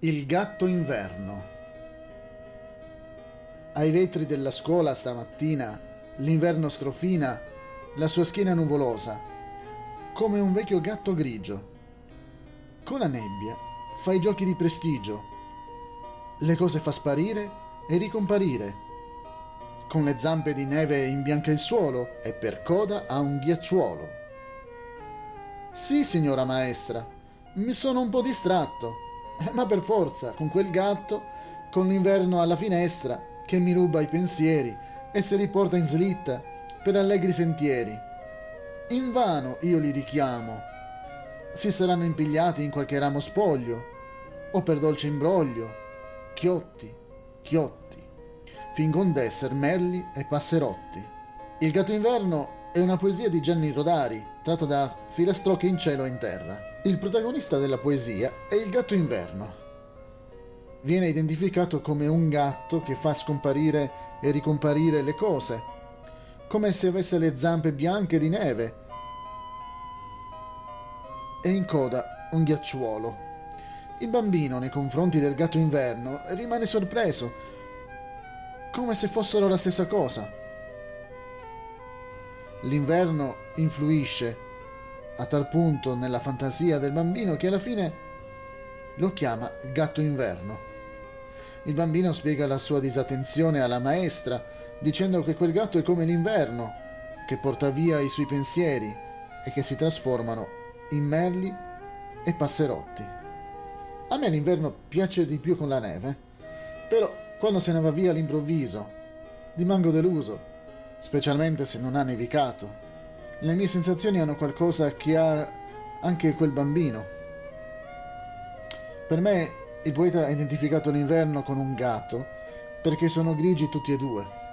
Il gatto inverno. Ai vetri della scuola stamattina l'inverno strofina la sua schiena nuvolosa, come un vecchio gatto grigio. Con la nebbia fa i giochi di prestigio, le cose fa sparire e ricomparire. Con le zampe di neve imbianca il suolo e per coda ha un ghiacciuolo. Sì, signora maestra, mi sono un po' distratto ma per forza, con quel gatto, con l'inverno alla finestra, che mi ruba i pensieri e si riporta in slitta per allegri sentieri. Invano io li richiamo. Si saranno impigliati in qualche ramo spoglio, o per dolce imbroglio, chiotti, chiotti, fingon d'esser merli e passerotti. Il gatto inverno è una poesia di Gianni Rodari, tratta da Filastrocche in cielo e in terra. Il protagonista della poesia è il gatto inverno. Viene identificato come un gatto che fa scomparire e ricomparire le cose, come se avesse le zampe bianche di neve e in coda un ghiacciuolo. Il bambino nei confronti del gatto inverno rimane sorpreso, come se fossero la stessa cosa. L'inverno influisce a tal punto nella fantasia del bambino che alla fine lo chiama gatto inverno. Il bambino spiega la sua disattenzione alla maestra dicendo che quel gatto è come l'inverno, che porta via i suoi pensieri e che si trasformano in merli e passerotti. A me l'inverno piace di più con la neve, però quando se ne va via all'improvviso rimango deluso, specialmente se non ha nevicato le mie sensazioni hanno qualcosa che ha anche quel bambino. Per me il poeta ha identificato l'inverno con un gatto perché sono grigi tutti e due.